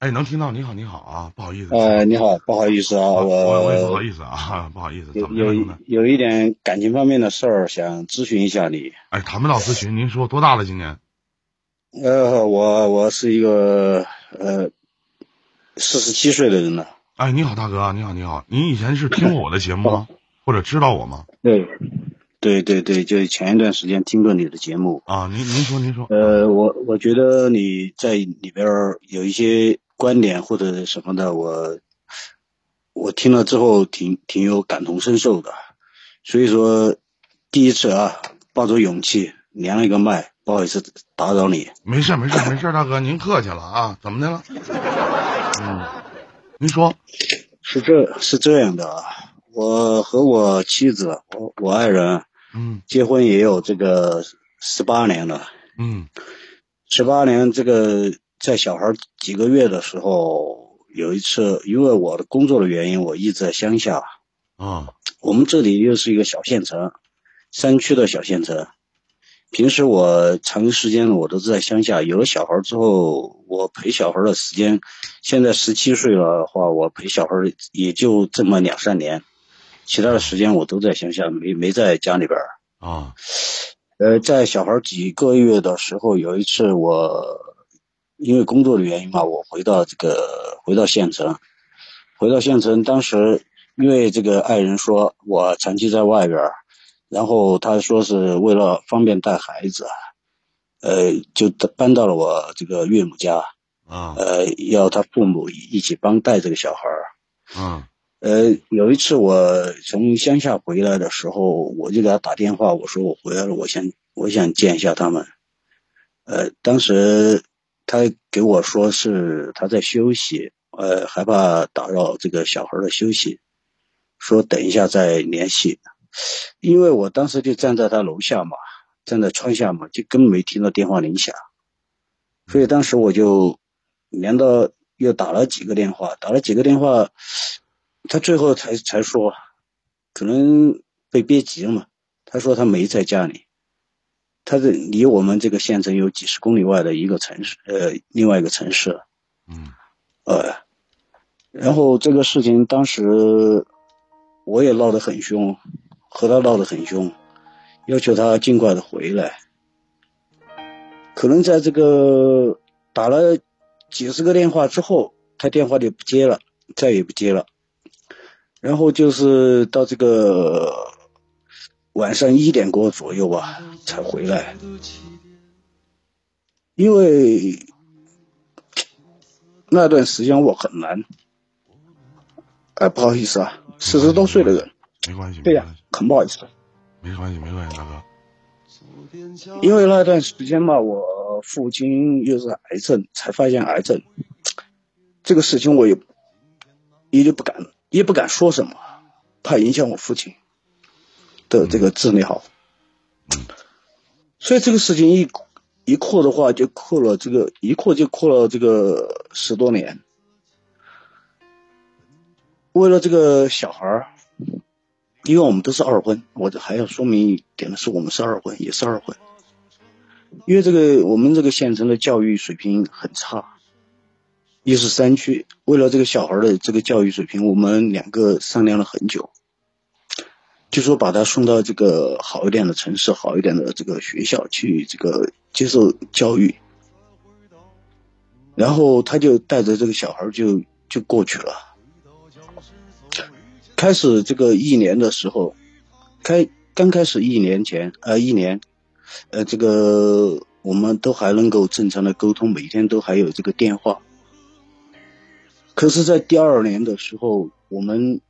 哎，能听到？你好，你好啊，不好意思。呃，你好，不好意思啊，我我我也不好意思啊，不好意思，有怎么样有？有一点感情方面的事儿想咨询一下你。哎，谈不到咨询，您说多大了？今年？呃，我我是一个呃四十七岁的人了。哎，你好，大哥，你好，你好，您以前是听过我的节目吗？或者知道我吗？对，对对对，就前一段时间听过你的节目。啊，您您说您说。呃，我我觉得你在里边儿有一些观点或者什么的，我我听了之后挺挺有感同身受的，所以说第一次啊，抱着勇气连了一个麦，不好意思打扰你。没事没事没事，大哥您客气了啊，怎么的了？嗯，您说。是这是这样的啊，我和我妻子，我我爱人嗯结婚也有这个十八年了，嗯十八年这个在小孩几个月的时候，有一次因为我的工作的原因，我一直在乡下。啊我们这里又是一个小县城，山区的小县城。平时我长时间我都是在乡下，有了小孩之后，我陪小孩的时间，现在十七岁了的话，我陪小孩也就这么两三年，其他的时间我都在乡下，没没在家里边儿。啊呃，在小孩几个月的时候，有一次我因为工作的原因嘛，我回到这个回到县城，回到县城，当时因为这个爱人说我长期在外边儿，然后他说是为了方便带孩子，呃，就搬到了我这个岳母家，啊呃，要他父母一起帮带这个小孩儿。嗯呃，有一次我从乡下回来的时候，我就给他打电话，我说我回来了，我想我想见一下他们。呃，当时他给我说是他在休息，呃，害怕打扰这个小孩的休息，说等一下再联系。因为我当时就站在他楼下嘛，站在窗下嘛，就根本没听到电话铃响，所以当时我就连到又打了几个电话，打了几个电话。他最后才才说，可能被憋急了嘛。他说他没在家里，他是离我们这个县城有几十公里外的一个城市，呃，另外一个城市，嗯呃，然后这个事情当时我也闹得很凶，和他闹得很凶，要求他尽快的回来。可能在这个打了几十个电话之后，他电话就不接了，再也不接了。然后就是到这个晚上一点过左右吧，才回来。因为那段时间我很难，哎，不好意思啊，四十多岁的人，没关系，对呀、很不好意思。没关系，没关系，大哥。因为那段时间嘛，我父亲又是癌症，才发现癌症，这个事情我也也就不敢，也不敢说什么，怕影响我父亲的这个治疗。嗯所以这个事情一一扩的话，就扩了这个一扩就扩了这个十多年。为了这个小孩儿，因为我们都是二婚，我这还要说明一点的是，我们是二婚，也是二婚。因为这个我们这个县城的教育水平很差，又是山区，为了这个小孩的这个教育水平，我们两个商量了很久，就说把他送到这个好一点的城市、好一点的这个学校去这个接受教育。然后他就带着这个小孩就就过去了。开始这个一年的时候，开刚开始一年前，呃，一年，呃，这个我们都还能够正常的沟通，每天都还有这个电话。可是，在第二年的时候，我们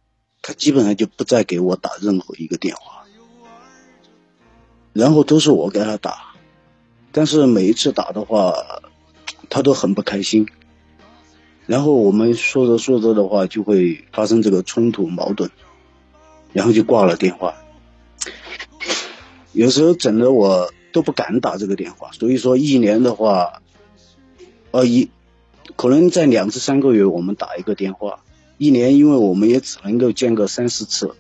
他基本上就不再给我打任何一个电话，然后都是我给他打，但是每一次打的话，他都很不开心。然后我们说着说着的话，就会发生这个冲突矛盾，然后就挂了电话。有时候整的我都不敢打这个电话，所以说一年的话，呃一可能在两至三个月我们打一个电话，一年因为我们也只能够见个三四次，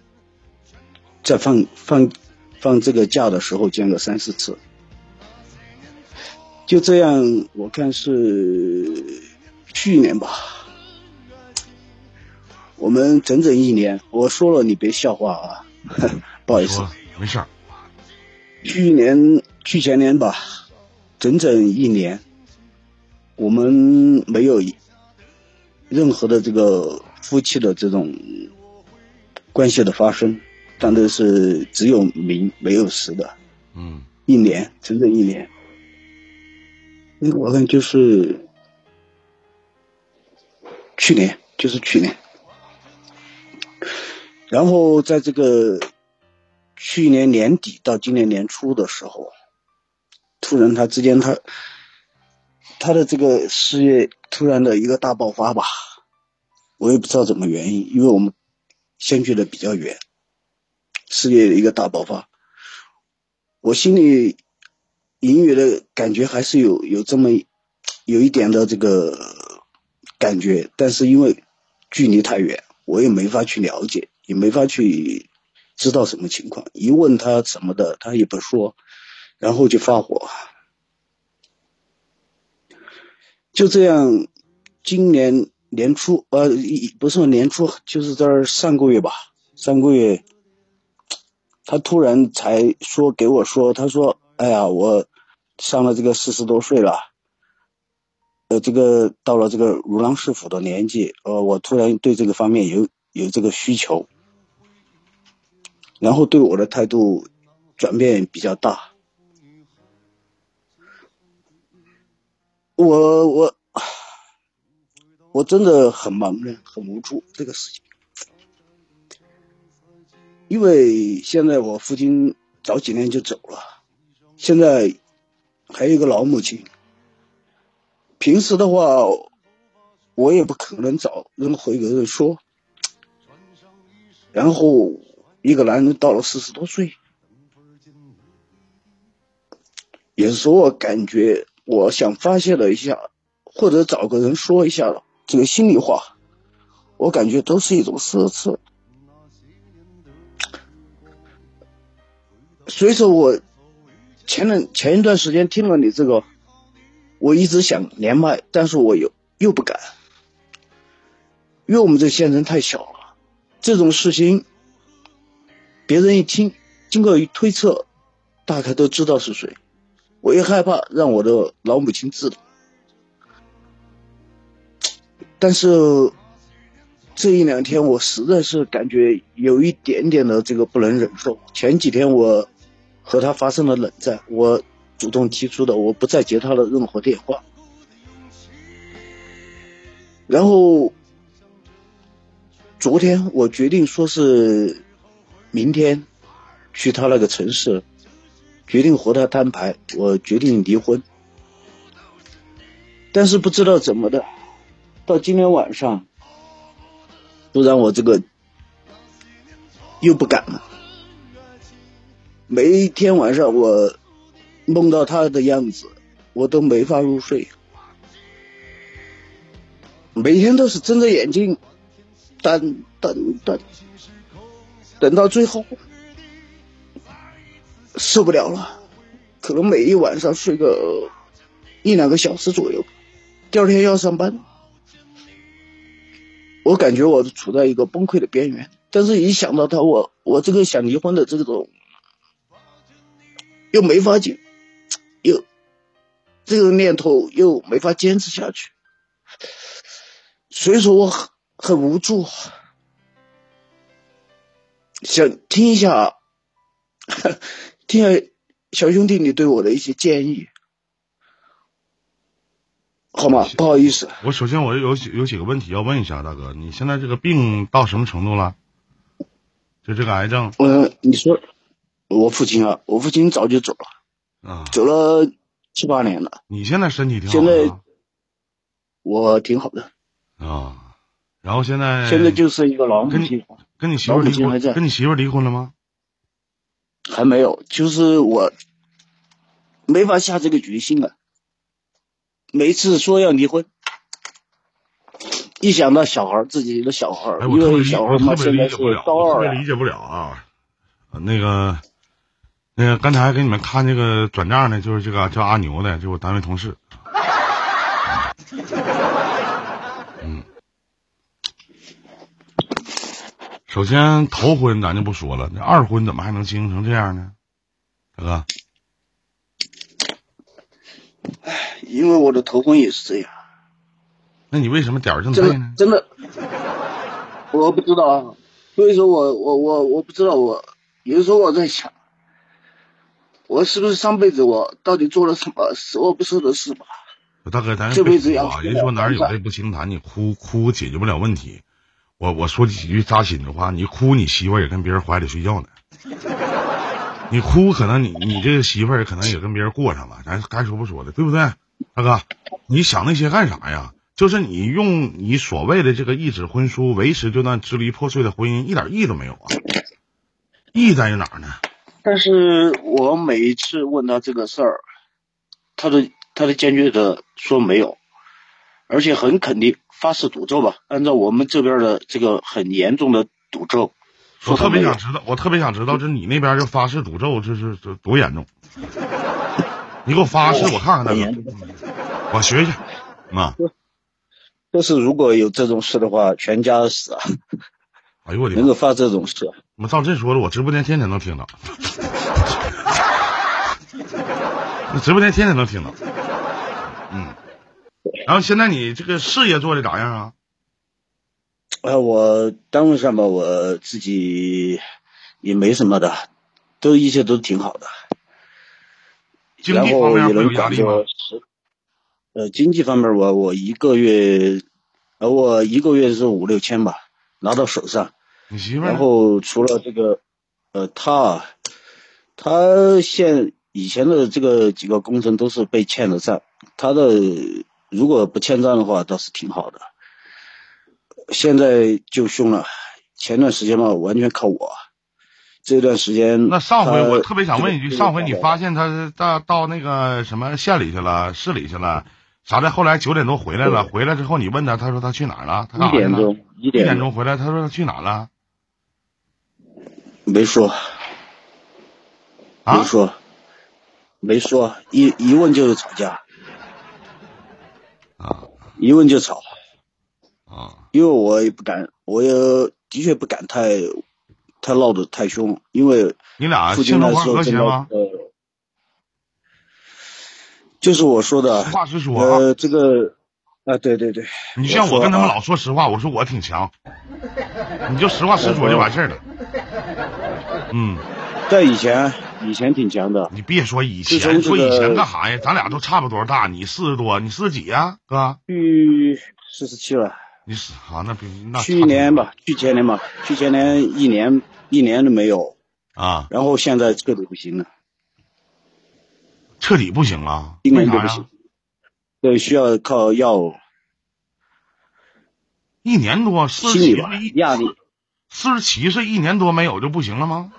在放放放这个假的时候见个三四次，就这样我看是去年吧，我们整整一年。我说了，你别笑话啊，不好意思，没事儿。去年、去前年吧，整整一年，我们没有任何的这个夫妻的这种关系的发生，但都是只有名没有实的。嗯一年，整整一年。那个我看就是去年，就是去年。然后在这个去年年底到今年年初的时候，突然他之间他他的这个事业突然的一个大爆发吧，我也不知道怎么原因，因为我们相距的比较远，事业的一个大爆发。我心里隐约的感觉还是有有这么有一点的这个感觉，但是因为距离太远，我也没法去了解，也没法去知道什么情况。一问他什么的，他也不说，然后就发火。就这样，今年年初，呃，一不是年初，就是在上个月吧，上个月。他突然才说给我说，他说：“哎呀，我上了这个四十多岁了，呃，这个到了这个如狼似虎的年纪，呃，我突然对这个方面有有这个需求，然后对我的态度转变比较大。我我我真的很茫然，很无助这个事情。”因为现在我父亲早几年就走了，现在还有一个老母亲。平时的话，我也不可能找任何一个人说。然后一个男人到了四十多岁，有时候我感觉我想发泄了一下，或者找个人说一下了这个心里话，我感觉都是一种奢侈。所以说我前两前一段时间听了你这个，我一直想连麦，但是我又又不敢，因为我们这县城太小了，这种事情别人一听，经过一推测，大概都知道是谁，我也害怕让我的老母亲知道，但是这一两天我实在是感觉有一点点的这个不能忍受，前几天我。和他发生了冷战，我主动提出的，我不再接他的任何电话。然后昨天我决定说是明天去他那个城市，决定和他摊牌，我决定离婚。但是不知道怎么的，到今天晚上，不然我这个又不敢了。每一天晚上我梦到他的样子，我都没法入睡。每天都是睁着眼睛等等等，等到最后受不了了，可能每一晚上睡个一两个小时左右，第二天要上班，我感觉我处在一个崩溃的边缘。但是，一想到他，我我这个想离婚的这种。又没法解，又这个念头又没法坚持下去，所以说我很很无助，想听一下，听下小兄弟你对我的一些建议，好吗？不好意思，我首先我有有几个问题要问一下大哥，你现在这个病到什么程度了？就这个癌症？嗯，你说。我父亲啊，我父亲早就走了，啊，走了七八年了。你现在身体挺好。现在我挺好的啊，然后现在现在就是一个老母亲，跟你媳妇离婚，跟你媳妇离婚了吗？还没有，就是我没法下这个决心啊。每次说要离婚，一想到小孩自己的小孩，哎、因为小孩他，现在是高二，理解不了啊。那个，那个刚才给你们看那个转账的，就是这个叫阿牛的，就我单位同事。首先，头婚咱就不说了，那二婚怎么还能经营成这样呢？大哥，因为我的头婚也是这样，那你为什么点儿正真的配呢？真的，我不知道啊。所以说我我我我不知道，我有时候我在想，我是不是上辈子我到底做了什么十恶不赦的事吧？大哥，咱这辈子啊！人说哪儿有泪不轻弹，你哭哭解决不了问题。我我说几句扎心的话，你哭你媳妇儿也跟别人怀里睡觉呢。你哭可能你你这个媳妇儿可能也跟别人过上了，咱该说不说的，对不对？大哥，你想那些干啥呀？就是你用你所谓的这个一纸婚书维持这段支离破碎的婚姻，一点意义都没有啊！意义在于哪儿呢？但是我每一次问他这个事儿，他的他的坚决的说没有，而且很肯定发誓赌咒吧。按照我们这边的这个很严重的赌咒，我特别想知道，我特别想知道，这你那边就发誓赌咒，这是这多严重？你给我发誓，我看看大哥，我学学。啊，就是如果有这种事的话，全家死啊！哎呦我的妈！能够发这种事，我照这说的，我直播间天天能听到，那直播间天天能听到。嗯，然后现在你这个事业做的咋样啊？呃，我单位上吧，我自己也没什么的，都一切都挺好的。经然后济方面会也能管有压力吗着？十，呃，经济方面我我一个月，呃，我一个月是五六千吧，拿到手上。你媳妇儿然？后除了这个，呃，他啊，他现以前的这个几个工程都是被欠的账，他的如果不欠账的话倒是挺好的。现在就凶了，前段时间嘛完全靠我，这段时间那上回我特别想问一句，上回你发现他到到那个什么县里去了，市里去了，啥的？后来九点多回来了，回来之后你问他，他说他去哪儿了？一点钟一一点点钟回来，他说他去哪儿了？没说啊没？说没说，一一问就是吵架，啊一问就吵。啊！因为我也不敢，我也的确不敢太太闹得太凶，因为你俩性生和谐吗？呃，就是我说的实，话实说啊，呃，这个啊，对对对，你像我跟他们啊老说实话，我说我挺强，你就实话实说就完事儿了。嗯，在以前以前挺强的，你别说以前，从这个说以前干啥呀？咱俩都差不多大，你四十多，你四十几呀、哥？去四十七了，你是啊？那比那去年吧，去前年吧，去前年一年一年都没有，啊，然后现在彻底不行了，彻底不行了，一为啥不行？，对，需要靠药物，一年多，四十心理压力。四十七岁一年多没有就不行了吗？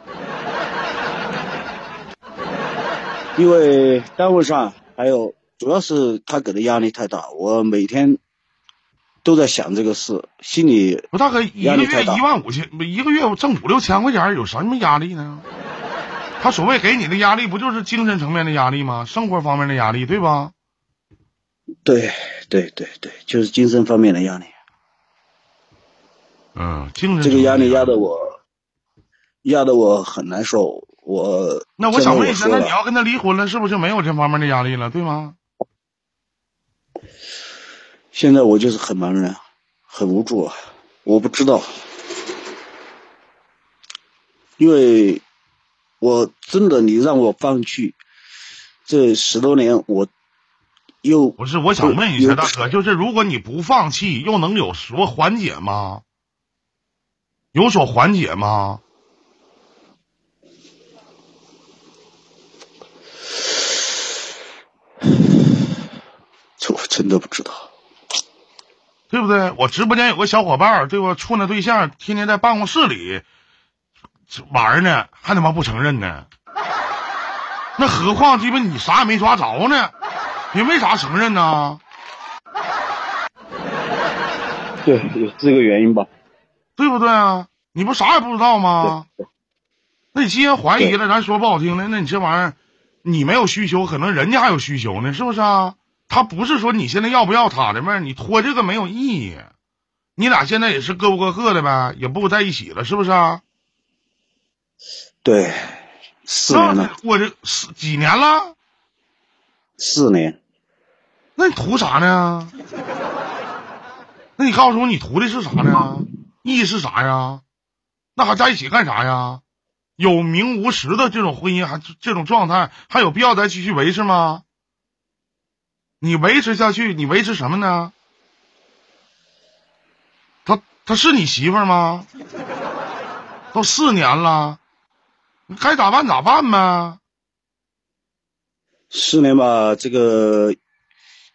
因为单位上还有，主要是他给的压力太大，我每天都在想这个事，心里不，大哥，一个月一万五千，一个月我挣五六千块钱，有什么压力呢？他所谓给你的压力，不就是精神层面的压力吗？生活方面的压力，对吧？对对对对，就是精神方面的压力，嗯，精神这个压力压的得我压得我很难受。我那我想问一下，那你要跟他离婚了，是不是就没有这方面的压力了，对吗？现在我就是很茫然，很无助，啊，我不知道，因为我真的你让我放弃这十多年，我又不是，我想问一下大哥，就是如果你不放弃，又能有所缓解吗？有所缓解吗？这我真的不知道。对不对？我直播间有个小伙伴，对吧？处那对象，天天在办公室里玩呢，还他妈不承认呢。那何况鸡巴你啥也没抓着呢，你为啥承认呢？对，有这个原因吧。对不对啊？你不啥也不知道吗？那你既然怀疑了，咱说不好听的，那你这玩意儿，你没有需求，可能人家还有需求呢，是不是啊？他不是说你现在要不要他的妹儿，你拖这个没有意义。你俩现在也是各过各课的呗，也不在一起了，是不是啊？对，四年了，过这四几年了？四年。那你图啥呢？那你告诉我，你图的是啥呢？意义是啥呀？那还在一起干啥呀？有名无实的这种婚姻，还这种状态，还有必要再继续维持吗？你维持下去，你维持什么呢？她，她是你媳妇吗？都四年了，你该咋办咋办呗。四年吧，这个。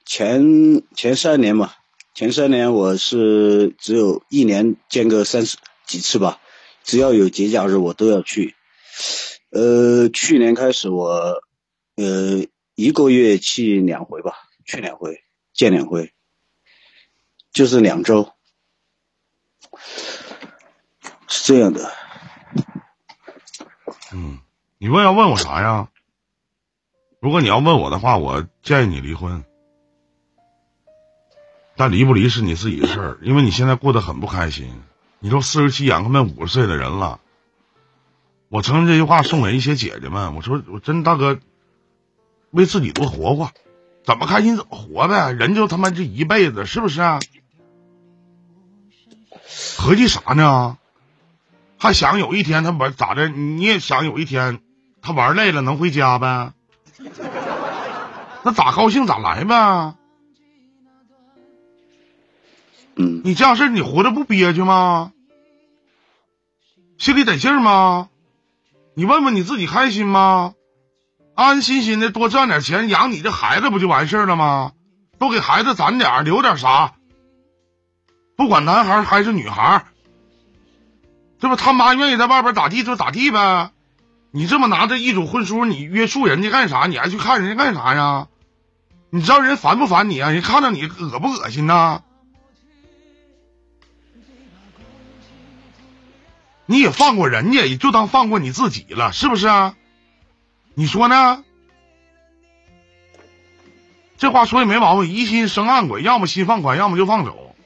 前前三年嘛，前三年我是只有一年见个三十几次吧，只要有节假日我都要去。呃，去年开始我呃一个月去两回吧，去两回见两回，就是两周，是这样的。嗯，你问要问我啥呀？如果你要问我的话，我建议你离婚。但离不离是你自己的事儿，因为你现在过得很不开心。你都四十七眼，快奔五十岁的人了。我承认这句话送给一些姐姐们，我说我真大哥，为自己多活活，怎么开心怎么活呗。人就他妈这一辈子，是不是？合计啥呢？还想有一天他玩咋的？你也想有一天他玩累了能回家呗？那咋高兴咋来呗？嗯，你这样式你活着不憋屈吗？心里得劲吗？你问问你自己开心吗？安安心心的多赚点钱养你的孩子不就完事了吗？多给孩子攒点留点啥？不管男孩还是女孩，这不他妈愿意在外边咋地就咋地呗。你这么拿着一纸婚书，你约束人家干啥？你还去看人家干啥呀？你知道人烦不烦你啊？人看到你恶不恶心呐？你也放过人家，也就当放过你自己了，是不是啊？你说呢？这话说的没毛病，疑心生暗鬼，要么心放宽，要么就放走，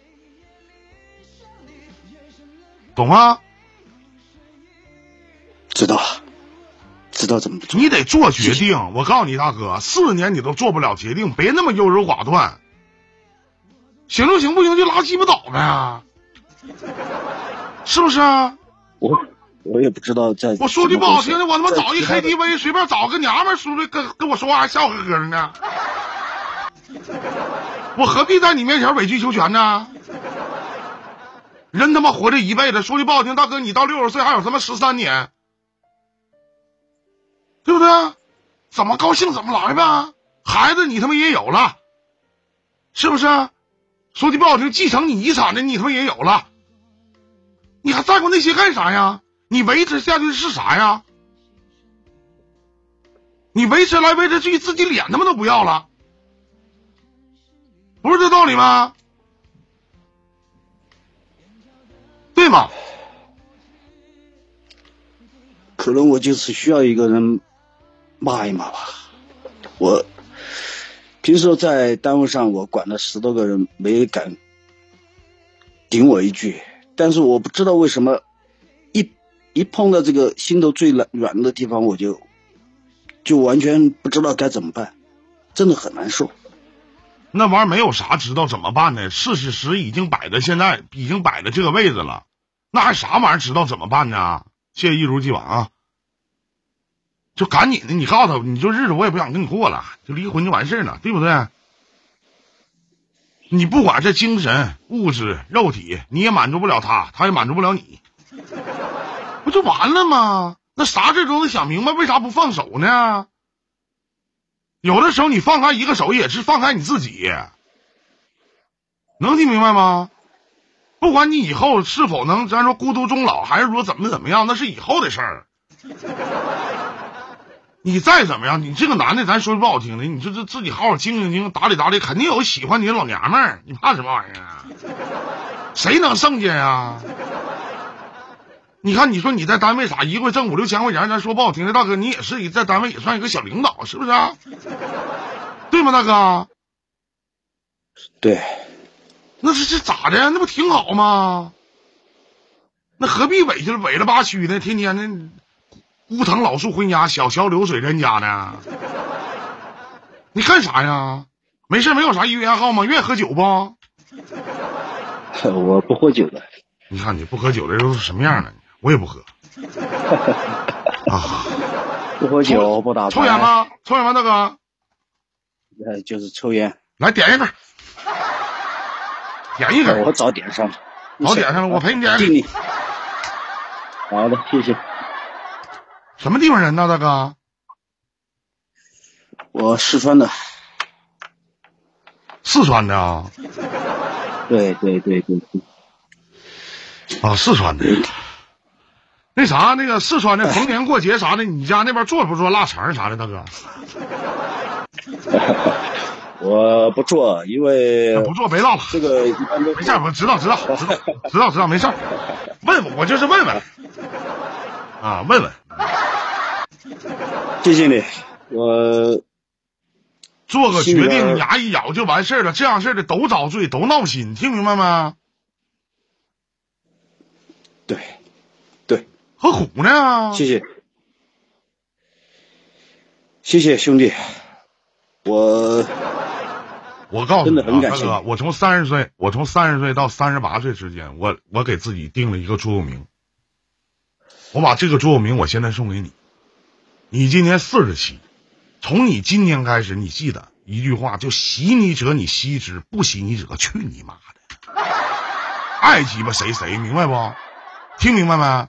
懂吗？知道，知道怎么做。你得做决定。我告诉你，大哥，四年你都做不了决定，别那么优柔寡断。行就行，不行就拉鸡巴倒呗，是不是啊？我我也不知道在。我说句不好听的，我他妈找一 KTV，随便找个娘们出来跟跟我说话，还笑呵呵的呢。我何必在你面前委曲求全呢？人他妈活这一辈子，说句不好听，大哥，你到六十岁还有他妈十三年，对不对？怎么高兴怎么来呗。孩子你他妈也有了，是不是？说句不好听，继承你遗产的你他妈也有了。你还在乎那些干啥呀？你维持下去是啥呀？你维持来维持去，自己脸他妈都不要了，不是这道理吗？对吗？可能我就是需要一个人骂一骂吧。我平时在单位上，我管了十多个人，没敢顶我一句。但是我不知道为什么，一碰到这个心头最软软的地方，我就就完全不知道该怎么办，真的很难受。那玩意儿没有啥知道怎么办的，事实实已经摆在现在，已经摆在这个位置了，那还啥玩意儿知道怎么办呢？谢谢一如既往啊，就赶紧的，你告诉他，你就日子我也不想跟你过了，就离婚就完事儿了，对不对？你不管是精神、物质、肉体，你也满足不了他，他也满足不了你，不就完了吗？那啥事都能想明白，为啥不放手呢？有的时候你放开一个手，也是放开你自己，能听明白吗？不管你以后是否能咱说孤独终老，还是说怎么怎么样，那是以后的事儿。你再怎么样，你这个男的，咱说句不好听的，你就这自己好好经营经营，打理打理，肯定有喜欢你的老娘们儿，你怕什么玩意儿啊？谁能剩下呀？你看，你说你在单位啥，一个月挣五六千块钱，咱说不好听的，大哥，你也是在单位也算一个小领导，是不是？啊对吗，大哥？对。那是这咋的？那不挺好吗？那何必委屈了委了八屈的，天天的乌藤老树昏鸦，小桥流水人家呢？你干啥呀？没事没有啥业余爱好吗？愿意喝酒不？我不喝酒的。你看你不喝酒的都是什么样的？我也不喝。啊，不喝酒不打抽烟吗？抽烟吗，大哥？呃，就是抽烟。来点一根。点一根。我早点上了。早点上了，我陪你点。你。好的，谢谢。什么地方人呢，大哥？我四川的。四川的啊？对对对对对。啊，四川的。那啥，那个四川的逢年过节啥的，你家那边做不做腊肠啥的，大哥？我不做，因为不做别唠了。这个没事，我知道知道 知道知道知道，没事。问问我就是问问啊，问问。谢谢你，我做个决定，牙一咬就完事了。这样式的都遭罪，都闹心，听明白没？对，何苦呢？谢谢，谢谢兄弟，我。我告诉你啊，大哥，我从三十岁，我从三十岁到三十八岁之间，我我给自己定了一个座右铭。我把这个座右铭，我现在送给你。你今年四十七，从你今天开始，你记得一句话，就喜你者你惜之，不喜你者去你妈的！爱鸡巴谁谁，明白不？听明白没？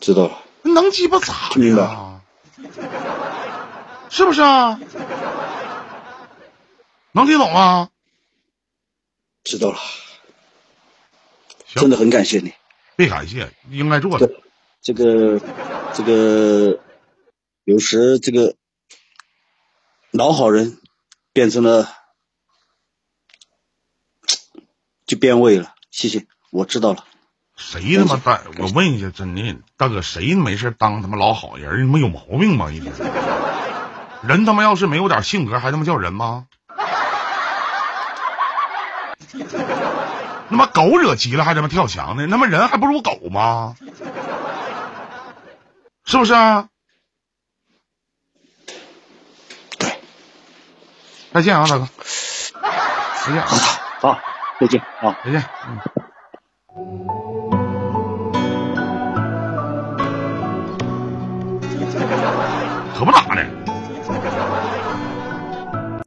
知道了。能鸡巴咋的啊？是不是啊？能听懂吗？知道了，真的很感谢你。别感谢，应该做的。这个，这个，有时这个老好人变成了就变味了。谢谢，我知道了。谁他妈当？我问一下，真的，大哥，谁没事当他妈老好人？你妈有毛病吗？一天，人他妈要是没有点性格，还他妈叫人吗？他妈狗惹急了还他妈跳墙呢？他妈人还不如狗吗？是不是？对，再见啊，大哥！再见，好，好，再见，啊，再见，嗯。